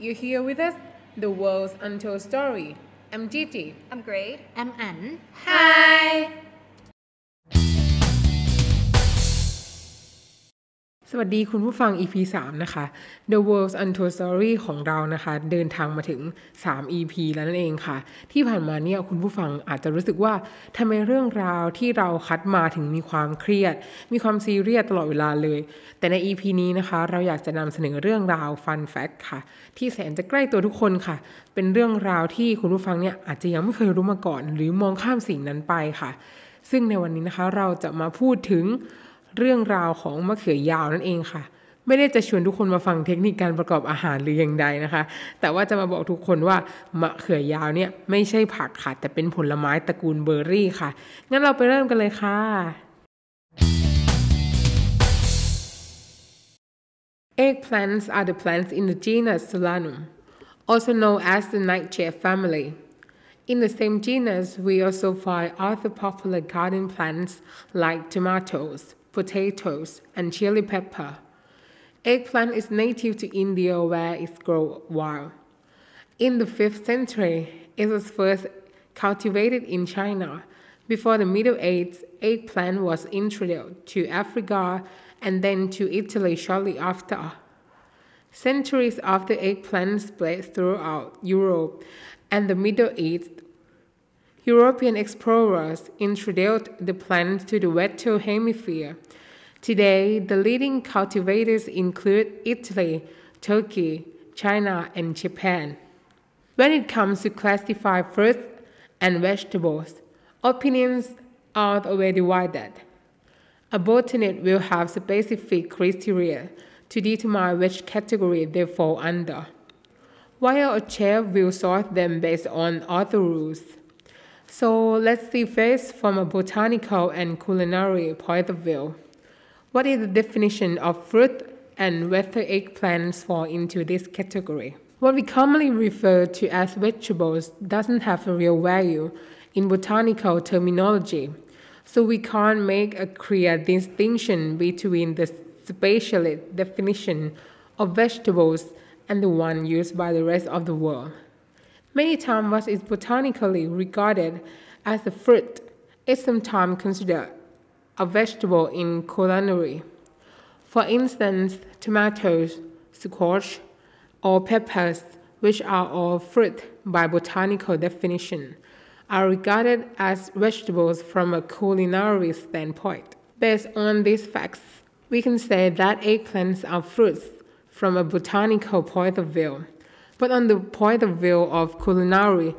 You're here with us, the world's untold story. I'm Gigi. I'm Grade. I'm Anne. Hi. สวัสดีคุณผู้ฟัง EP 3 นะคะ The World's Untold Story ของเรานะคะ เดินทางมาถึง 3 EP แล้วนั่นเองค่ะ ที่ผ่านมาเนี่ยคุณผู้ฟังอาจจะรู้สึกว่าทำไมเรื่องราวที่เราคัดมาถึงมีความเครียด มีความซีเรียสตลอดเวลาเลย แต่ใน EP นี้นะคะ เราอยากจะนำเสนอเรื่องราว Fun Fact ค่ะ ที่แสนจะใกล้ตัวทุกคนค่ะ เป็นเรื่องราวที่คุณผู้ฟังเนี่ยอาจจะยังไม่เคยรู้มาก่อน หรือมองข้ามสิ่งนั้นไปค่ะ ซึ่งในวันนี้นะคะเราจะมาพูดถึง เรื่องราวของมะเขือยาวนั่นเองค่ะ ไม่ได้จะชวนทุกคนมาฟังเทคนิคการประกอบอาหารหรืออย่างใดนะคะ แต่ว่าจะมาบอกทุกคนว่ามะเขือยาวเนี่ยไม่ใช่ผักค่ะแต่เป็นผลไม้ตระกูลเบอร์รี่ค่ะ งั้นเราไปเริ่มกันเลยค่ะ Eggplants are the plants in the genus Solanum, also known as the nightshade family. In the same genus, we also find other popular garden plants like tomatoes, potatoes, and chili pepper. Eggplant is native to India where it grows wild. In the 5th century, it was first cultivated in China. Before the Middle Ages, eggplant was introduced to Africa and then to Italy shortly after. Centuries after eggplant spread throughout Europe and the Middle East, European explorers introduced the plant to the Western Hemisphere. Today, the leading cultivators include Italy, Turkey, China, and Japan. When it comes to classify fruits and vegetables, opinions are already divided. A botanist will have specific criteria to determine which category they fall under, while a chef will sort them based on other rules. So let's see first from a botanical and culinary point of view. What is the definition of fruit and whether eggplants fall into this category? What we commonly refer to as vegetables doesn't have a real value in botanical terminology, so we can't make a clear distinction between the specialist definition of vegetables and the one used by the rest of the world. Many times what is botanically regarded as a fruit is sometimes considered a vegetable in culinary. For instance, tomatoes, squash, or peppers, which are all fruit by botanical definition, are regarded as vegetables from a culinary standpoint. Based on these facts, we can say that eggplants are fruits from a botanical point of view. But on the point of view of culinary,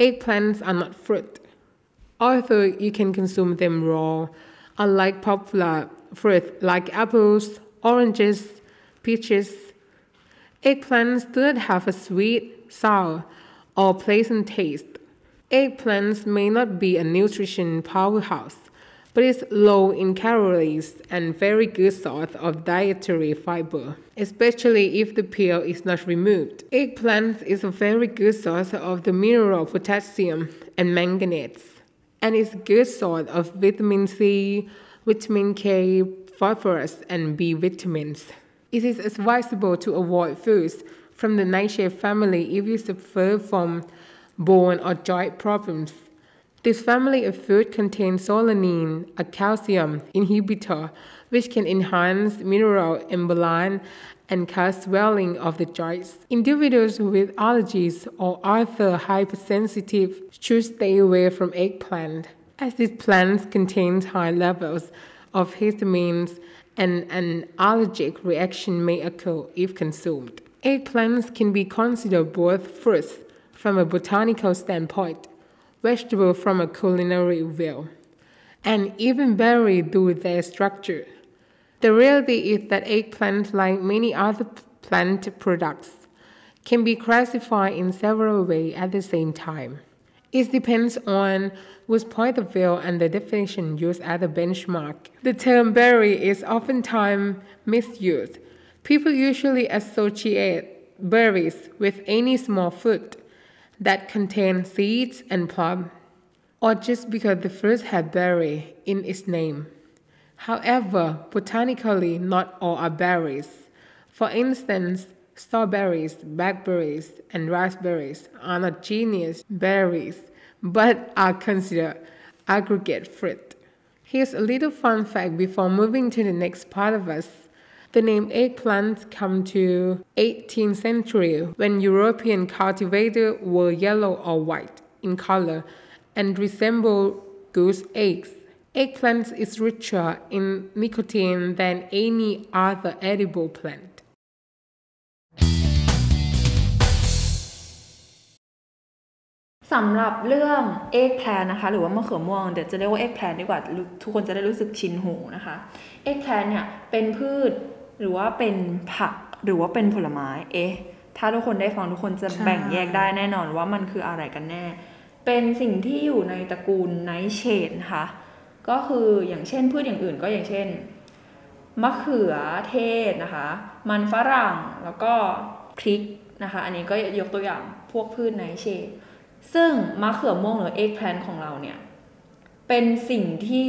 eggplants are not fruit. Although you can consume them raw, unlike popular fruits like apples, oranges, peaches, eggplants do not have a sweet, sour, or pleasant taste. Eggplants may not be a nutrition powerhouse, but is low in calories and very good source of dietary fiber, especially if the peel is not removed. Eggplants is a very good source of the mineral potassium and manganese, and is a good source of vitamin C, vitamin K, phosphorus, and B vitamins. It is advisable to avoid foods from the nightshade family if you suffer from bone or joint problems. This family of food contains solanine, a calcium inhibitor, which can enhance mineral imbalance and cause swelling of the joints. Individuals with allergies or other hypersensitive should stay away from eggplant, as these plants contain high levels of histamines and an allergic reaction may occur if consumed. Eggplants can be considered both fruits from a botanical standpoint, vegetable from a culinary view, and even due to their structure. The reality is that eggplant, like many other plant products, can be classified in several ways at the same time. It depends on which point of view and the definition used as a benchmark. The term berry is oftentimes misused. People usually associate berries with any small fruit that contain seeds and plum, or just because the fruit had berry in its name. However, botanically, not all are berries. For instance, Strawberries, blackberries, and raspberries are not genus berries, but are considered aggregate fruit. Here's a little fun fact before moving to the next part of us. The name eggplant come to 18th century when European cultivators were yellow or white in color and resemble goose eggs. Eggplant is richer in nicotine than any other edible plant. สำหรับเรื่องเอ็กแพลนนะคะ หรือว่ามะเขือม่วงเดี๋ยวจะเรียกว่าเอ็กแพลนดีกว่า ทุกคนจะได้รู้สึกชินหูนะคะเอ็กแพลนเนี่ยเป็นพืช หรือว่าเป็นผักหรือว่าเป็นผลไม้ เอ๊ะ ถ้าทุกคนได้ฟังทุกคนจะแบ่งแยกได้แน่นอนว่ามันคืออะไรกันแน่ เป็นสิ่งที่อยู่ในตระกูล nightshade นะคะก็คืออย่างเช่นพืชอย่างอื่นก็อย่างเช่นมะเขือเทศนะคะ มันฝรั่งแล้วก็พริกนะคะ อันนี้ก็ยกตัวอย่างพวกพืช nightshade ซึ่งมะเขือม่วงหรือ eggplant ของเราเนี่ย เป็นสิ่งที่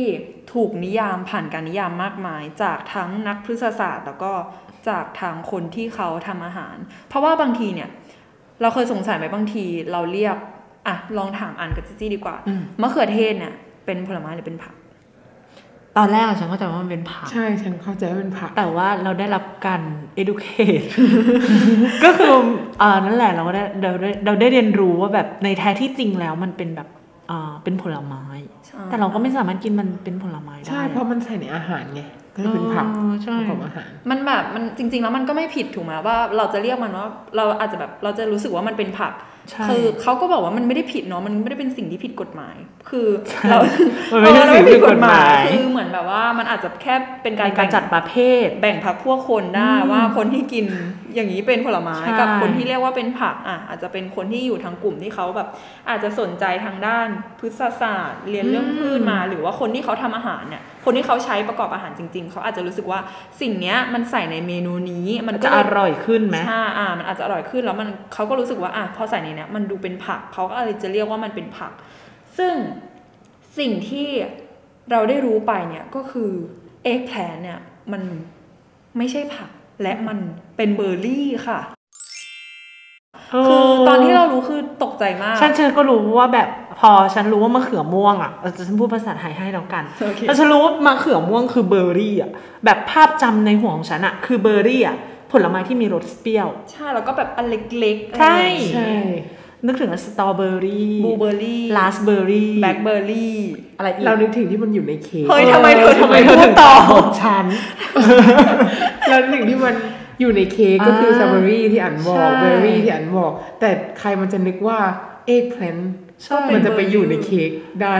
ถูกนิยามผ่านการนิยามมากมาย จากทั้งนักพฤกษศาสตร์ แล้วก็จากทางคนที่เขาทำอาหาร เพราะว่าบางทีเนี่ย เราเคยสงสัยไหมบางทีเราเรียกอะลองถามอันกับจิจี้ดีกว่ามะเขือเทศเนี่ยเป็นผลไม้หรือเป็นผัก ตอนแรกฉันเข้าใจว่ามันเป็นผัก ใช่ฉันเข้าใจว่าเป็นผัก แต่ว่าเราได้รับการ educate ก็คืออ่านั่นแหละเราได้เราได้เราได้เรียนรู้ว่าแบบในแท้ที่จริงแล้วมันเป็นแบบอ่า เป็นผลไม้ แต่เราก็ไม่สามารถกินมันเป็นผลไม้ได้ ใช่ เพราะมันใส่ในอาหารไงก็จะเป็นผักเออใช่ประกอบอาหาร มันแบบมันจริง ๆ แล้วมันก็ไม่ผิดถูกไหมว่าเราจะเรียกมันว่าเราอาจจะแบบเราจะรู้สึกว่ามันเป็นผักใช่ คือเขาก็บอกว่ามันไม่ได้ผิดเนาะมันไม่ได้เป็นสิ่งที่ผิดกฎหมาย คือเรามันไม่ใช่เออสิ่งที่ผิดกฎหมาย คือเหมือนแบบว่ามันอาจจะแค่เป็นการการจัดประเภท แบ่งพักพวกคนได้ว่าคนที่กินอย่างนี้เป็นผลไม้ใช่กับคนที่เรียกว่าเป็นผักอะอาจจะเป็นคนที่อยู่ทางกลุ่มที่เขาแบบ อาจจะสนใจทางด้านพฤกษศาสตร์ เรียนเรื่องพืชมา หรือว่าคนที่เขาทำอาหารเนี่ย คนที่เขาใช้ประกอบอาหารจริง ๆ เขาอาจจะรู้สึกว่าสิ่งเนี้ยมันใส่ในเมนูนี้มันก็จะเลอยร่อยขึ้นไหมใช่อ่ามันอาจจะอร่อยขึ้นแล้วมันเขาก็รู้สึกว่าอะพอใส่ในเนี้ยมันดูเป็นผักเขาก็เลยจะเรียกว่ามันเป็นผัก ซึ่งสิ่งที่เราได้รู้ไปเนี่ยก็คือ eggplant เนี่ยมันไม่ใช่ผักและมันเป็นเบอร์รี่ค่ะ คือตอนที่เรารู้คือตกใจมากฉันฉันก็รู้ว่าแบบพอฉันรู้ว่ามะเขือม่วงอะเออฉันพูดภาษาไทยให้แล้วกันโอเคแล้วฉันรู้ว่ามะเขือม่วงคือเบอร์รี่อะแบบภาพจำในหัวของฉันอะคือเบอร์รี่อะผลไม้ที่มีรสเปรี้ยว ใช่ แล้วก็แบบอันเล็กๆ ใช่ใช่นึกถึงสตรอเบอร์รี่บลูเบอร์รี่ราสเบอร์รี่แบล็คเบอร์รี่อะไรอีกเรานึกถึงที่มันอยู่ในเค้กเฮ้ยทำไมเธอทำไมเธอถึงต่อฉันแล้วหนึ่งที่มัน อยู่ในเค้กก็คืออ่าสตรอเบอร์รี่ที่อันบอกใช่เบอร์รี่ที่อันบอก แต่ใครมันจะนึกว่า eggplant ใช่มันจะไปอยู่ในเค้กได้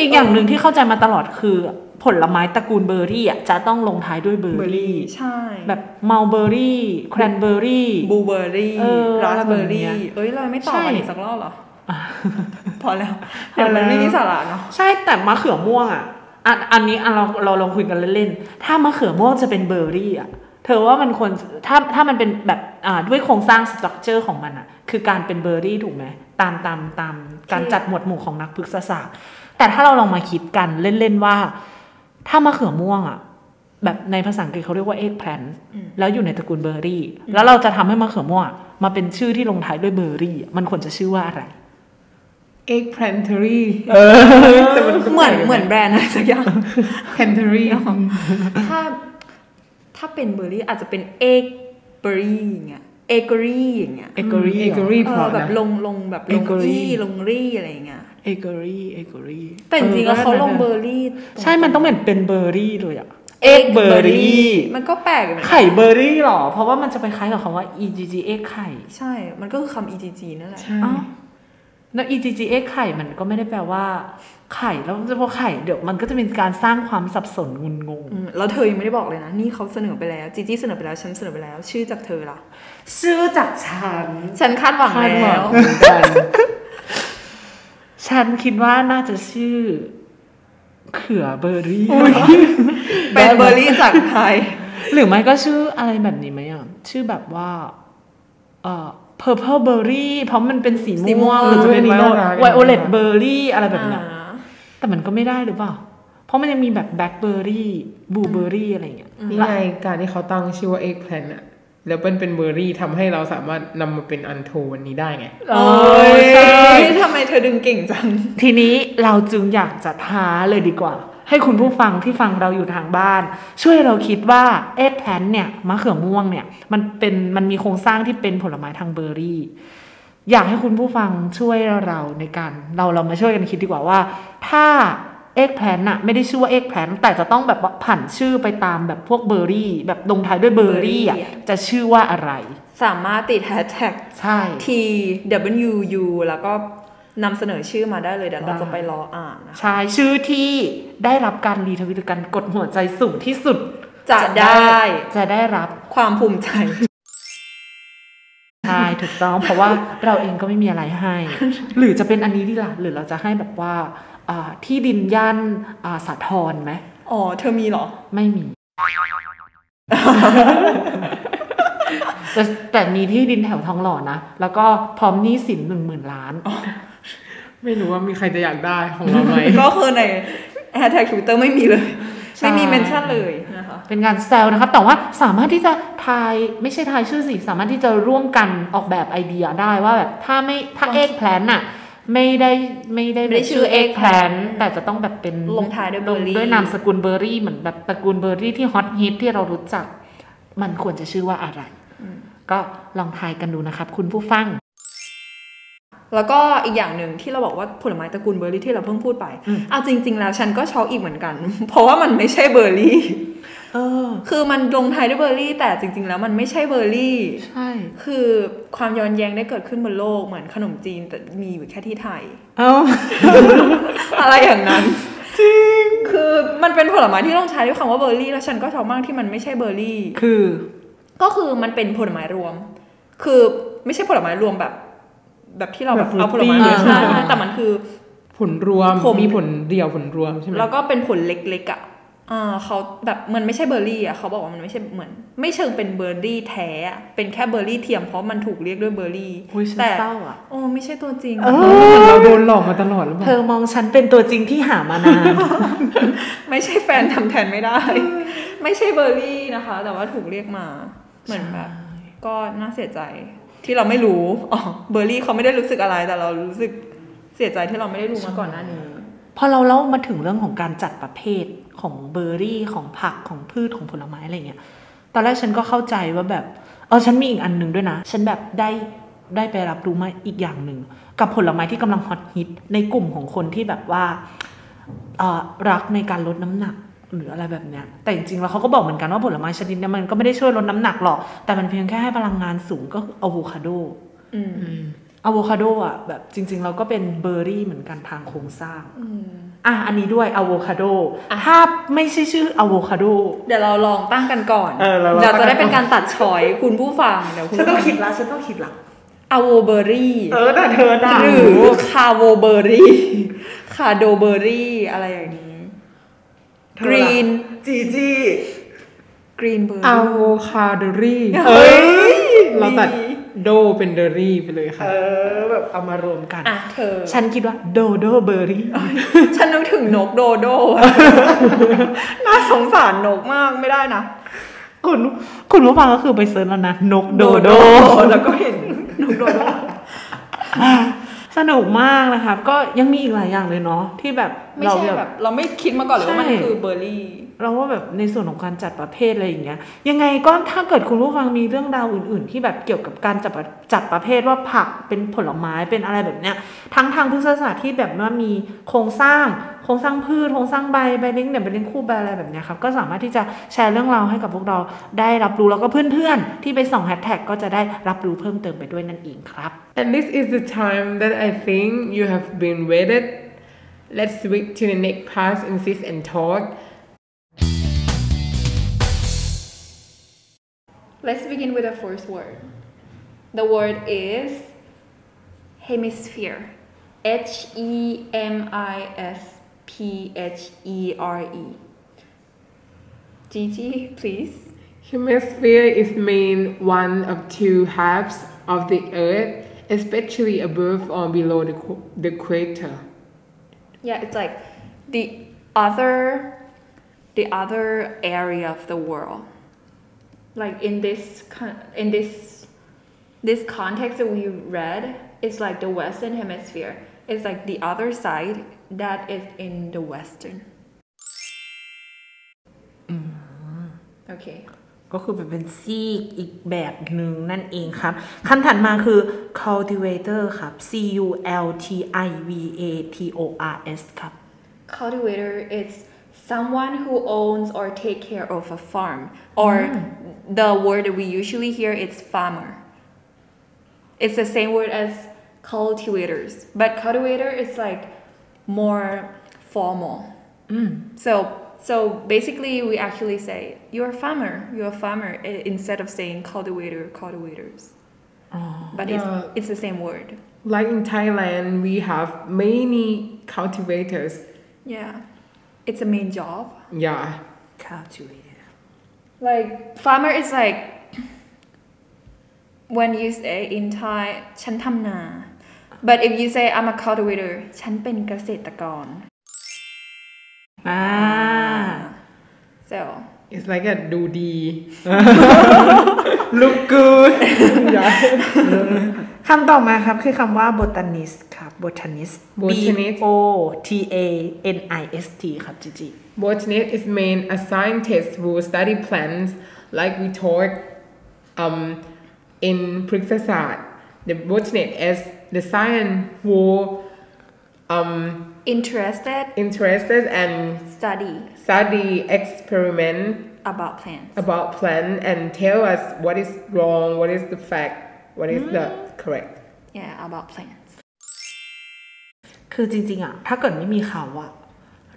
อีกอย่างหนึ่งที่เข้าใจมาตลอดคือผลไม้ตระกูลเบอร์รี่อะจะต้องลงท้ายด้วยเบอร์ร์รี่ ใช่ แบบมัลเบอร์รี่แครนเบอร์รี่บลูเบอร์รี่เออราสเบออะไรแบบร์รี่เนี้ยเอ้ยเราไม่ต่อใช่กันอีกสักรอบเหรอพอแล้วพอแล้วเดี๋ยวมันไม่มีสาระเนาะ ใช่แต่มะเขือม่วงอะอันอันนี้อันเราเราลองคุยกันเล่นๆ ถ้ามะเขือม่วงจะเป็นเบอร์รี่อะ เธอว่ามันควรถ้าถ้ามันเป็นแบบอ่าด้วยโครงสร้าง structure ของมันอะคือการเป็นเบอร์รี่ถูกไหมตามตามตามการจัดหมวดหมู่ของนักพฤกษศาสตร์ แต่ถ้าเราลองมาคิดกันเล่น ๆ ว่า ถ้ามะเขือม่วงอะแบบในภาษาอังกฤษเขาเรียกว่าเอ็กแพลนแล้วอยู่ในตระกูลเบอร์รี่ แล้วเราจะทำให้มะเขือม่วงอะมาเป็นชื่อที่ลงท้ายด้วยเบอร์รี่อะมันควรจะชื่อว่าอะไรเอ็กแพลนเทอรี่เหมือนเหมือนแบรนด์อะไรสักอย่างแพนเทอรี่ถ้า ถ้าเป็นเบอร์รี่อาจจะเป็นเอ็กเบอร์รี่อย่างเงี้ยเอกอรี่อย่างเงี้ยเอกอรี่เอกอรี่เอพออแบบนะลงลงแบบลง Ecory รี่ลงรี่อะไรอย่างเงี้ยเอกอรี่เอกอรี่แต่จริงๆแล้วเขาลงเบอร์รี่ ใช่มันต้องเป็นเป็นเบอร์รี่เลยอะเอ็กเบอร์รี่ มันก็แปลกอยู่เหมือนกันไข่เบอร์รี่หรอ เพราะว่ามันจะไปคล้ายกับคำว่า egg เอ็กไข่ ใช่ มันก็คือคำ egg นั่นแหละใช่อ้าว แล้ว egg เอ็กไข่มันก็ไม่ได้แปลว่า ไข่แล้วจะพอไข่เดี๋ยวมันก็จะเป็นการสร้างความสับสนงุนงงอืมแล้วเธอยังไม่ได้บอกเลยนะ นี่เขาเสนอไปแล้วจีจี้เสนอไปแล้วฉันเสนอไปแล้ว ชื่อจากเธอล่ะ ชื่อจากฉัน ฉันคาดหวังคาดหวัแล้งวเหมือนกันฉันคิดว่าน่าจะชื่อ เขือเบอร์รี่เป็นเบอร์รี่จากไทย หรือไม่ก็ชื่ออะไรแบบนี้ไหมอะชื่อแบบว่า เอ่อ purple berry เพราะมันเป็นสีสีม่ม่ววงงหรือจะเป็นเออน่ารัก violet berry อะไรแบบเนี้ยอ่าแต่มันก็ไม่ได้หรือเปล่า เพราะมันยังมีแบบ blackberry blueberry อะไรอย่างเงี้ยนี่ไงการที่เขาตั้งชื่อว่าเอ็กแพลนอะแล้วมันเป็นเบอร์รี่ทำให้เราสามารถนำมาเป็นอันโทวันนี้ได้ไงโอ้ยใช่ทำไมเธอดึงเก่งจัง ทีนี้เราจึงอยากจะท้าเลยดีกว่า ให้คุณผู้ฟังที่ฟังเราอยู่ทางบ้าน ช่วยเราคิดว่า eggplant เนี่ยมะเขือม่วงเนี่ยมันเป็นมันมีโครงสร้างที่เป็นผลไม้ทางเบอร์รี่ อยากให้คุณผู้ฟังช่วยเราในการ เราเรามาช่วยกันคิดดีกว่าว่า ถ้า eggplant น่ะไม่ได้ชื่อว่า eggplant แต่จะต้องแบบว่าผันชื่อไปตามแบบพวกเบอร์รี่ แบบลงท้ายด้วยเบอร์รี่อะเบอร์รี่อะจะชื่อว่าอะไร สามารถติดแฮชแท็กใช่ T W U แล้วก็ นำเสนอชื่อมาได้เลยเดี๋ยวเราจะไปรออ่านนะคะใช่ชื่อที่ได้รับการรีทวิตหรือการกดหัวใจสูงที่สุด จะได้จะได้รับความภูมิใจใช่ถูกต้องเพราะว่าเราเองก็ไม่มีอะไรให้ หรือจะเป็นอันนี้ดีล่ะหรือเราจะให้แบบว่าอ่าที่ดินย่านอ่าสาทรไหมอ๋อเธอมีเหรอ ไม่มี แต่แต่มีที่ดินแถวทองหล่อนะ แล้วก็พร้อมหนี้สินหนึ่งหมื่นล้าน ไม่รู้ว่ามีใครจะอยากได้ของเราไหมก็คือในแฮชแท็กทวิตเตอร์ไม่มีเลยใช่ไม่มี mentionเลยนะคะเป็นงานแซวนะครับ แต่ว่าสามารถที่จะทายไม่ใช่ทายชื่อสิ สามารถที่จะร่วมกันออกแบบไอเดียได้ว่าแบบถ้าไม่ถ้า eggplant น่ะไม่ได้ไม่ได้ไม่ได้ชื่อเอ็กแพลน eggplant แต่จะต้องแบบเป็นลงท้ายด้วยเบอร์รี่ด้วยนามสกุลเบอร์รี่เหมือนแบบตระกูลเบอร์รี่ที่ฮอตฮิตที่เรารู้จัก มันควรจะชื่อว่าอะไร ก็ลองทายกันดูนะครับ คุณผู้ฟัง แล้วก็อีกอย่างหนึ่งที่เราบอกว่าผลไม้ตระกูลเบอร์รี่ที่เราเพิ่งพูดไปอืมเอาจริง ๆ แล้วฉันก็ช็อกอีกเหมือนกัน เพราะว่ามันไม่ใช่เบอร์รี่เออคือมันลงท้ายด้วยเบอร์รี่ แต่จริง ๆ แล้วมันไม่ใช่เบอร์รี่ ใช่ คือความย้อนแย้งได้เกิดขึ้นบนโลกเหมือนขนมจีนแต่มีอยู่แค่ที่ไทย เอ้าอะไรอย่างนั้น จริง คือมันเป็นผลไม้ที่ต้องใช้ด้วยคำว่าเบอร์รี่ แล้วฉันก็ช็อกมากที่มันไม่ใช่เบอร์รี่ คือ ก็คือมันเป็นผลไม้รวม คือไม่ใช่ผลไม้รวมแบบ แบบที่เราแบบแบบเอาผลไม้ fruity มาใช่อ่าใช่แต่มันคือ ผลรวมผมมีผลเดี่ยวผลรวมใช่ไหมแล้วก็เป็นผลเล็กๆอะอ่าเขาแบบมันไม่ใช่เบอร์รี่อะเขาบอกว่ามันไม่ใช่เหมือน ไม่เชิงเป็นเบอร์รี่แท้อะเป็นแค่เบอร์รี่เทียมเพราะมันถูกเรียกด้วยเบอร์รี่อุ้ยฉันแต่เศร้าอะโอ้ไม่ใช่ตัวจริงเอเราโดนหลอกมาตลอดหรือเปเธล่าอมองฉันเป็นตัวจริงที่หามานานไม่ใช่แฟนทำแทนไม่ได้ ไม่ใช่เบอร์รี่นะคะ แต่ว่าถูกเรียกมาเหมือนแบบก็น่าเสียใจ ที่เราไม่รู้อ๋อเบอร์รี่เขาไม่ได้รู้สึกอะไร แต่เรารู้สึกเสียใจที่เราไม่ได้รู้มาก่อนหน้านี้พอเราเล่ามาถึงเรื่องของการจัดประเภทของเบอร์รี่ของผักของพืชของผลไม้อะไรเงี้ยตอนแรกฉันก็เข้าใจว่าแบบเออฉันมีอีกอันหนึ่งด้วยนะ ฉันแบบได้ได้ไปรับรู้มาอีกอย่างหนึ่งกับผลไม้ที่กำลังฮอตฮิตในกลุ่มของคนที่แบบว่าเออรักในการลดน้ำหนัก หรืออะไรแบบเนี้ย แต่จริงๆแล้วเขาก็บอกเหมือนกันว่าผลไม้ชนิดเนี้ยมันก็ไม่ได้ช่วยลดน้ำหนักหรอก แต่มันเพียงแค่ให้พลังงานสูงก็คืออะโวคาโดอืมอะโวคาโดอะแบบจริง ๆ เราก็เป็นเบอร์รี่เหมือนกันทางโครงสร้างอะอันนี้ด้วยอะโวคาโดถ้าไม่ใช่ชื่ออะโวคาโดเดี๋ยวเราลองตั้งกันก่อนเออเราลองยวจะได้ตั้งกันเป็นการตัด choice คุณผู้ฟังเดี๋ยวคุณฉันต้องผู้ฟัคิดละฉันต้องคิดละอะโวเบอร์รี่ เออแต่เธอด่าหรือคาโวเบอร์รี่ คาโดเบอร์รี่ อะไรอย่างนี้ กรีนจีจีกรีนเบอร์อะรี่โวคาโดรี่เฮ้ย เราตัดโดเป็นเดอรี่ไปเลยค่ะ เออ แบบเอามารวมกัน อะเธอ ฉันคิดว่าโดโดเบอร์รี่ ฉันนึกถึงนกโดโด น่าสงสารนกมากไม่ได้นะ คุณคุณผู้ฟังก็คือไปเซิร์ชแล้วนะ นกโดโด แล้วก็เห็นนกโดโด สนุกมากนะครับก็ยังมีอีกหลายอย่างเลยเนาะที่แบบไม่เราใช่แบบ แบบเราไม่คิดมาก่อนเลยว่ามันใช่ คือเบอร์รี่ เราว่าแบบในส่วนของการจัดประเภทอะไรอย่างเงี้ย ยังไงก็ถ้าเกิดคุณผู้ฟังมีเรื่องราวอื่น ๆ ที่แบบเกี่ยวกับการจัดจัดประเภทว่าผักเป็นผลไม้เป็นอะไรแบบเนี้ย ทั้งทางพฤกษศาสตร์ที่แบบว่ามีโครงสร้างโครงสร้างพืชโครงสร้างใบใบเล้งเนี่ยใบเล้งคู่ใบอะไรแบบเนี้ยครับก็สามารถที่จะแชร์เรื่องราวให้กับพวกเราได้รับรู้แล้วก็เพื่อนๆที่ไปส่องแฮชแท็กก็จะได้รับรู้เพิ่มเติมไปด้วยนั่นเองครับ And this is the time that I think you have been waited. Let's switch to the next part and sit and talk. Let's begin with the first word. The word is hemisphere. H E M I S P H E R E. Gigi, please. Hemisphere is mean one of two halves of the earth, especially above or below the, the equator. Yeah, it's like the other the other area of the world like in this con- in this this context that we read it's like the western hemisphere it's like the other side that is in the western okay ก็คือเป็นซีกอีกแบบหนึ่งนั่นเองครับคำถัดมาคือ cultivator ครับ C U L T I V A T O R S ครับ cultivator is someone who owns or take care of a farm or mm. the word we usually hear is farmer. It's the same word as cultivators but cultivator is like more formal. Mm. So so basically we actually say you're a farmer you're a farmer instead of saying cultivator cultivators. Oh. But it's, it's the same word. Like in Thailand, we have many cultivators. yeah it's a main job Yeah. cultivator Like farmer is like when you say in Thai ฉันทำนา but if you say I'm a cultivator ฉันเป็นเกษตรกร อ่า so It's like a doody. Look good. yeah. คำต่อมาครับคือคำว่า botanist ครับ botanist B Botanist O T A N I S T ครับจีจี Botanist is mean a scientist who study plants like we taught um, in Priksasat. The botanist is the science who um, interested interested and study study experiment about plants about plant and tell us what is wrong, what is the fact, what is the correct. yeah about plants คือจริงๆอะถ้าเกิดไม่มีเขาอะ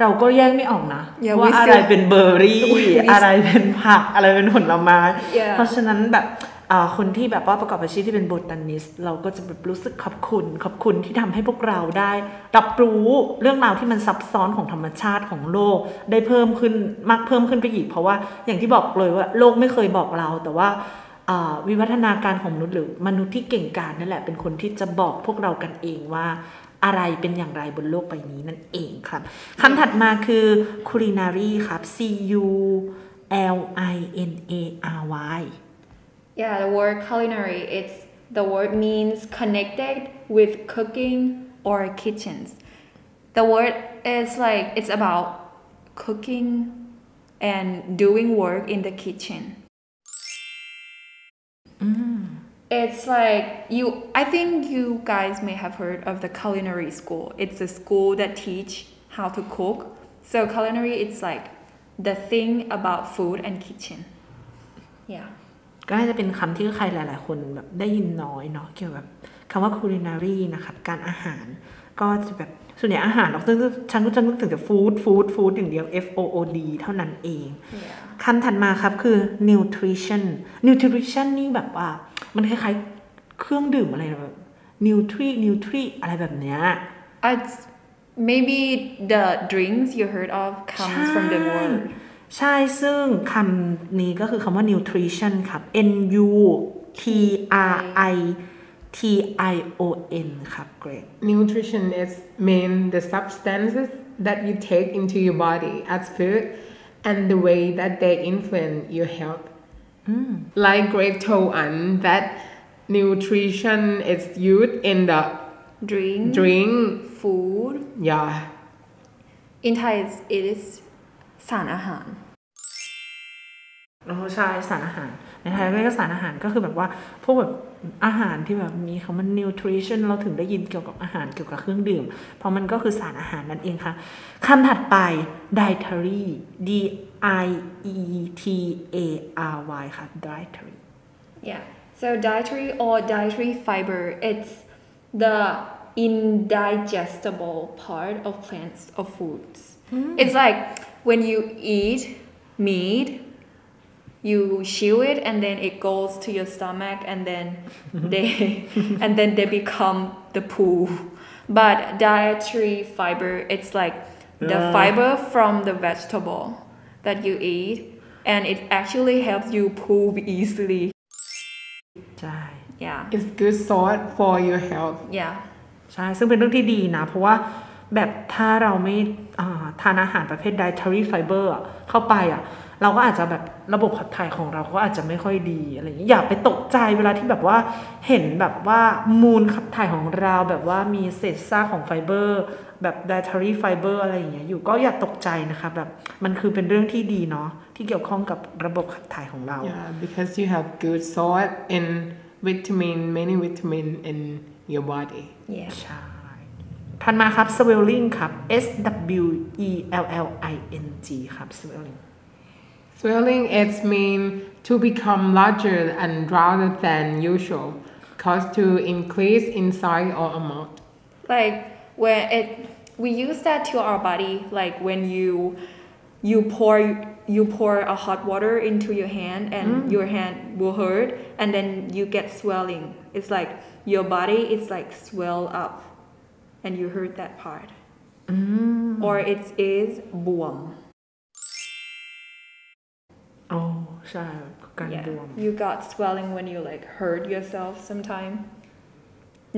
เราก็แยกไม่ออกนะ Yeah, ว่า we อะไร still- เป็นเบอร์รี่ We- we- อะไรเป็นผัก อะไรเป็นผลไม้ Yeah. เพราะฉะนั้นแบบอ่า คนที่แบบว่าประกอบอาชีพที่เป็นโบตานิสเราก็จะแบบรู้สึกขอบคุณ ขอบคุณที่ทำให้พวกเราได้ รับรู้เรื่องราวที่มันซับซ้อนของธรรมชาติของโลก ได้เพิ่มขึ้นมากเพิ่มขึ้นไปอีก เพราะว่าอย่างที่บอกเลยว่าโลกไม่เคยบอกเรา แต่ว่าวิวัฒนาการของมนุษย์หรือมนุษย์ที่เก่งกาจนั่นแหละเป็นคนที่จะบอกพวกเรากันเองว่าอะไรเป็นอย่างไรบนโลกใบนี้นั่นเองครับคำถัดมาคือ culinary ครับ C U L I N A R Y yeah the word culinary it's the word means connected with cooking or kitchens the word is like it's about cooking and doing work in the kitchen mm. It's like you I think you guys may have heard of the culinary school. It's a school that teach how to cook. So culinary it's like the thing about food and kitchen. Yeah. ก็น่าจะเป็นคำที่ใครหลาย ๆ คนแบบได้ยินน้อยเนาะเกี่ยวกับคำว่า culinary นะครับ การอาหารก็จะแบบส่วนใหญ่อาหารเราซึ่งฉันก็จะนึกถึงแต่ฟู้ดฟู้ดฟู้ดอย่างเดียว F O O D เท่านั้นเอง Yeah. คำถัดมาครับคือ nutrition nutrition นี่แบบว่า มันคล้ายๆ เครื่องดื่มอะไรแบบ nutri nutri อะไรแบบเนี้ย It's maybe the drinks you heard of comes from the ใช่ word. ใช่ซึ่งคำนี้ก็คือคำว่า nutrition ครับ N U T R I T I O N ครับ great Nutrition is mean the substances that you take into your body as food and the way that they influence your health. Like Greg told An that nutrition is used in the Drink, drink. food. Yeah. In Thai it's- it is สารอาหารโอ้ใช่สารอาหาร ในไทยเรียกว่าสารอาหารก็คือแบบว่าพวกแบบอาหารที่แบบมีคำว่า nutrition เราถึงได้ยินเกี่ยวกับอาหารเกี่ยวกับเครื่องดื่ม เพราะมันก็คือสารอาหารนั่นเองค่ะคำถัดไป dietary D I E T A R Y ค่ะ dietary Yeah. So dietary or dietary fiber, it's the indigestible part of plants of foods. It's like when you eat meat, you chew it and then it goes to your stomach and then they and then they become the poo. But dietary fiber, it's like the Yeah. fiber from the vegetable that you eat and it actually helps you poop easily. ใช่ Yeah. It's good salt for your health. Yeah. ใช่ ซึ่งเป็นเรื่องที่ดีนะ เพราะว่า แบบถ้าเราไม่อ่าทานอาหารประเภท dietary fiber อะเข้าไปอะเราก็อาจจะแบบระบบขับถ่ายของเราก็อาจจะไม่ค่อยดีอะไรอย่างเงี้ยอย่าไปตกใจเวลาที่แบบว่าเห็นแบบว่ามูลขับถ่ายของเราแบบว่ามีเศษซากของไฟเบอร์ แบบ dietary fiber อะไรอย่างเงี้ยอยู่ก็อย่าตกใจนะคะแบบมันคือเป็นเรื่องที่ดีเนาะที่เกี่ยวข้องกับระบบขับถ่ายของเรา Yeah, because you have good salt and vitamin, many vitamin in your body. yeah ใช่ ถัดมาครับ swelling ครับ S W E L L I N G ครับ swelling Swelling it mean to become larger and rather than usual, cause to increase in size or amount. like when it we use that to our body like when you you pour you pour a hot water into your hand and your hand will hurt and then you get swelling it's like your body is like swell up and you hurt that part or it is bwam โอ้ใช่การ yeah บวม you got swelling when you like hurt yourself sometime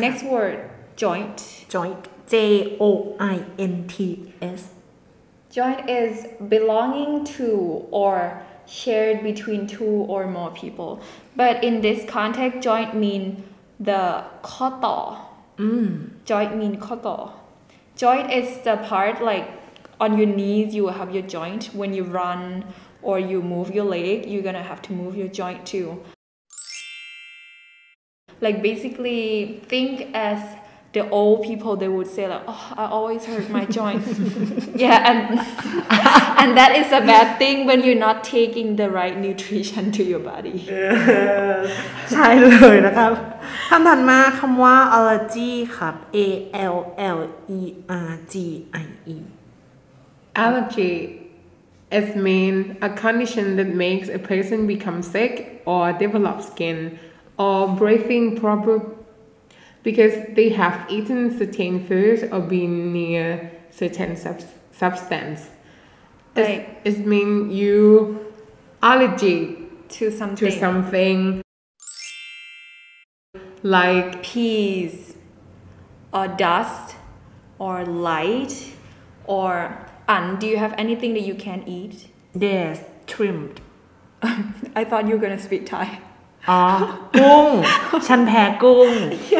next word joint joint J O I N T S Joint is belonging to or shared between two or more people. But in this context, joint mean the koto. Joint mean koto. Joint is the part like on your knees you will have your joint. When you run or you move your leg, you're gonna have to move your joint too. Like basically think as the old people they would say like oh I always hurt my joints yeah and and that is a bad thing when you're not taking the right nutrition to your body ใช่เลยนะครับคำถัดมาคำว่า allergy ครับ A L L E R G I E Allergy is mean a condition that makes a person become sick or develop skin or breathing problem because they have eaten certain food or been near certain subs- substance. It's- Like- it mean you allergy to something to something like peas or dust or light or and do you have anything that you can eat yes trimmed I thought you were gonna speak Thai อ๋อ กุ้ง ฉันแพ้กุ้ง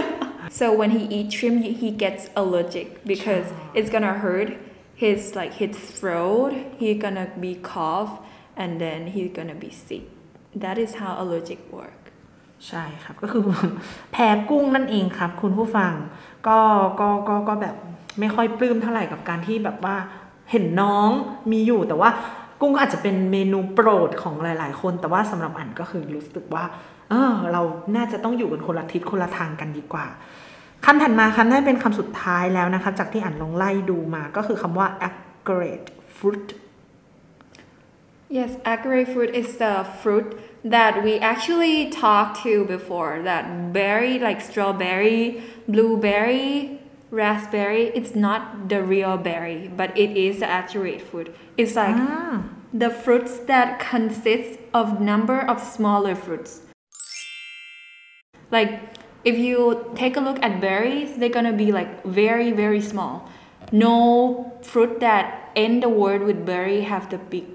So when he eat shrimp, he- he gets allergic because it's gonna hurt his like his throat. He's gonna be cough, and then he's gonna be sick. That is how allergic work. ใช่ครับก็คือแพ้กุ้งนั่นเองครับ คุณผู้ฟัง ก็ก็ก็ก็แบบไม่ค่อยปลื้มเท่าไหร่กับการที่แบบว่าเห็นน้องมีอยู่แต่ว่ากุ้งก็อาจจะเป็นเมนูโปรดของหลาย ๆ คน แต่ว่าสำหรับอันก็คือรู้สึกว่า เออเราน่าจะต้องอยู่กันคนละทิศคนละทางกันดีกว่า คำถัดมาคำนั้นเป็นคำสุดท้ายแล้วนะครับจากที่อ่านลองไล่ดูมาก็คือคำว่า accurate fruit Yes, agave fruit is the fruit that we actually talked to before. That berry, like strawberry, blueberry, raspberry. It's not the real berry, but it is the accurate fruit. It's like the fruits that consist of number of smaller fruits. Like if you take a look at berries, they're gonna be like very very small. No fruit that end the word with berry have the big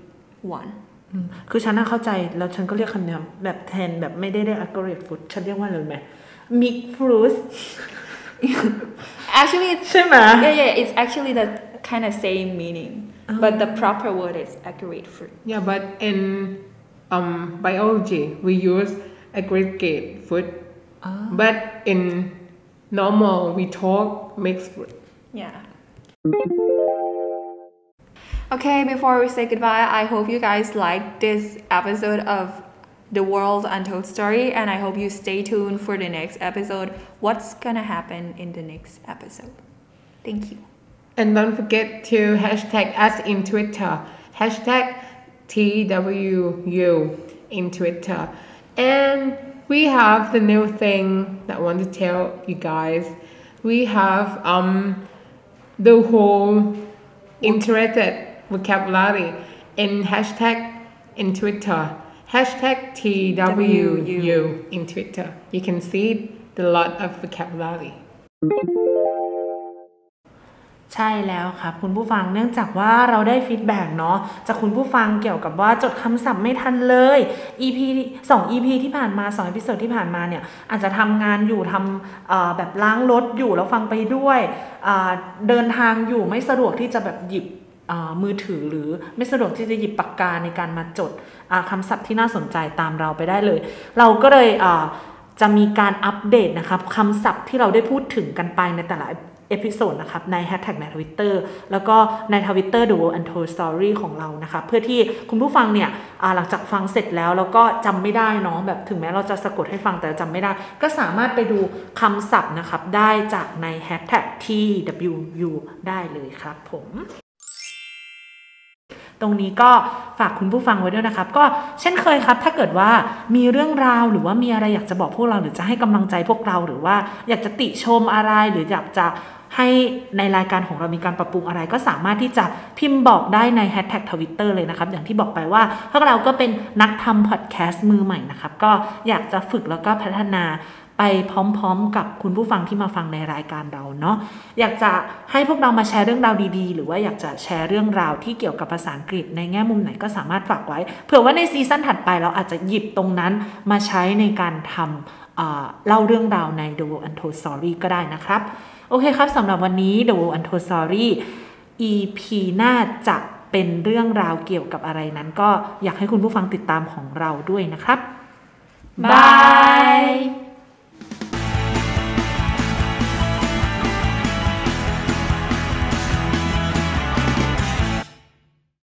one. อืมคือฉันน่าเข้าใจ แล้วฉันก็เรียกคำนี้แบบแทนแบบไม่ได้เรียก accurate fruit ฉันเรียกว่าอะไรรู้ไหม mix fruit Actually, it's ใช่ไหม yeah, yeah. It's actually the kind of same meaning, but the proper word is accurate fruit. yeah, but in um, biology we use aggregate food, Ah. but in normal we talk mixed. Yeah. Okay, before we say goodbye, I hope you guys liked this episode of The World Untold Story, and I hope you stay tuned for the next episode. What's gonna happen in the next episode? Thank you. And don't forget to hashtag us in Twitter. Hashtag TWU in Twitter. And we have the new thing that I want to tell you guys. We have um the whole interacted vocabulary in hashtag in Twitter. Hashtag TWU in Twitter. You can see the lot of vocabulary. ใช่แล้วครับคุณผู้ฟังเนื่องจากว่าเราได้ฟีดแบ็กเนาะจากคุณผู้ฟังเกี่ยวกับว่าจดคำศัพท์ไม่ทันเลย EP 2 EP ที่ผ่านมา2 e p i s o d ที่ผ่านมาเนี่ยอาจจะทำงานอยู่ทำแบบล้างรถอยู่แล้วฟังไปด้วยเดินทางอยู่ไม่สะดวกที่จะแบบหยิบมือถือหรือไม่สะดวกที่จะหยิบปากกาในการมาจดาคำศัพท์ที่น่าสนใจตามเราไปได้เลย เราก็เลยจะมีการอัปเดตนะครับคำศัพท์ที่เราได้พูดถึงกันไปในแต่ละ episode นะครับในแฮชแท็กในทวิตเตอร์แล้วก็ในทวิตเตอร์ The World Untold Story ของเรานะครับเพื่อที่คุณผู้ฟังเนี่ยหลังจากฟังเสร็จแล้ว แล้วก็จำไม่ได้เนาะแบบถึงแม้เราจะสะกดให้ฟังแต่จำไม่ได้ ก็สามารถไปดูคำศัพท์นะครับได้จากในแฮชแท็ก TWU ได้เลยครับผมตรงนี้ก็ฝากคุณผู้ฟังไว้ด้วยนะครับ ก็เช่นเคยครับ ถ้าเกิดว่ามีเรื่องราวหรือว่ามีอะไรอยากจะบอกพวกเรา หรือจะให้กำลังใจพวกเราหรือว่าอยากจะติชมอะไรหรืออยากจะ ให้ในรายการของเรามีการปรับปรุงอะไร ก็สามารถที่จะพิมพ์บอกได้ในแฮชแท็กทวิตเตอร์เลยนะครับ อย่างที่บอกไปว่าพวกเราก็เป็นนักทำพอดแคสต์มือใหม่นะครับ ก็อยากจะฝึกแล้วก็พัฒนาไปพร้อมๆ กับคุณผู้ฟังที่มาฟังในรายการเราเนาะอยากจะให้พวกเรามาแชร์เรื่องราวดีๆ หรือว่าอยากจะแชร์เรื่องราวที่เกี่ยวกับภาษาอังกฤษในแง่มุมไหนก็สามารถฝากไว้ เผื่อว่าในซีซั่นถัดไปเราอาจจะหยิบตรงนั้นมาใช้ในการทำเล่าเรื่องราวใน The World Untold Story ก็ได้นะครับ โอเคครับสำหรับวันนี้ The World Untold Story EP หน้าจะเป็นเรื่องราวเกี่ยวกับอะไรนั้น ก็อยากให้คุณผู้ฟังติดตามของเราด้วยนะครับบาย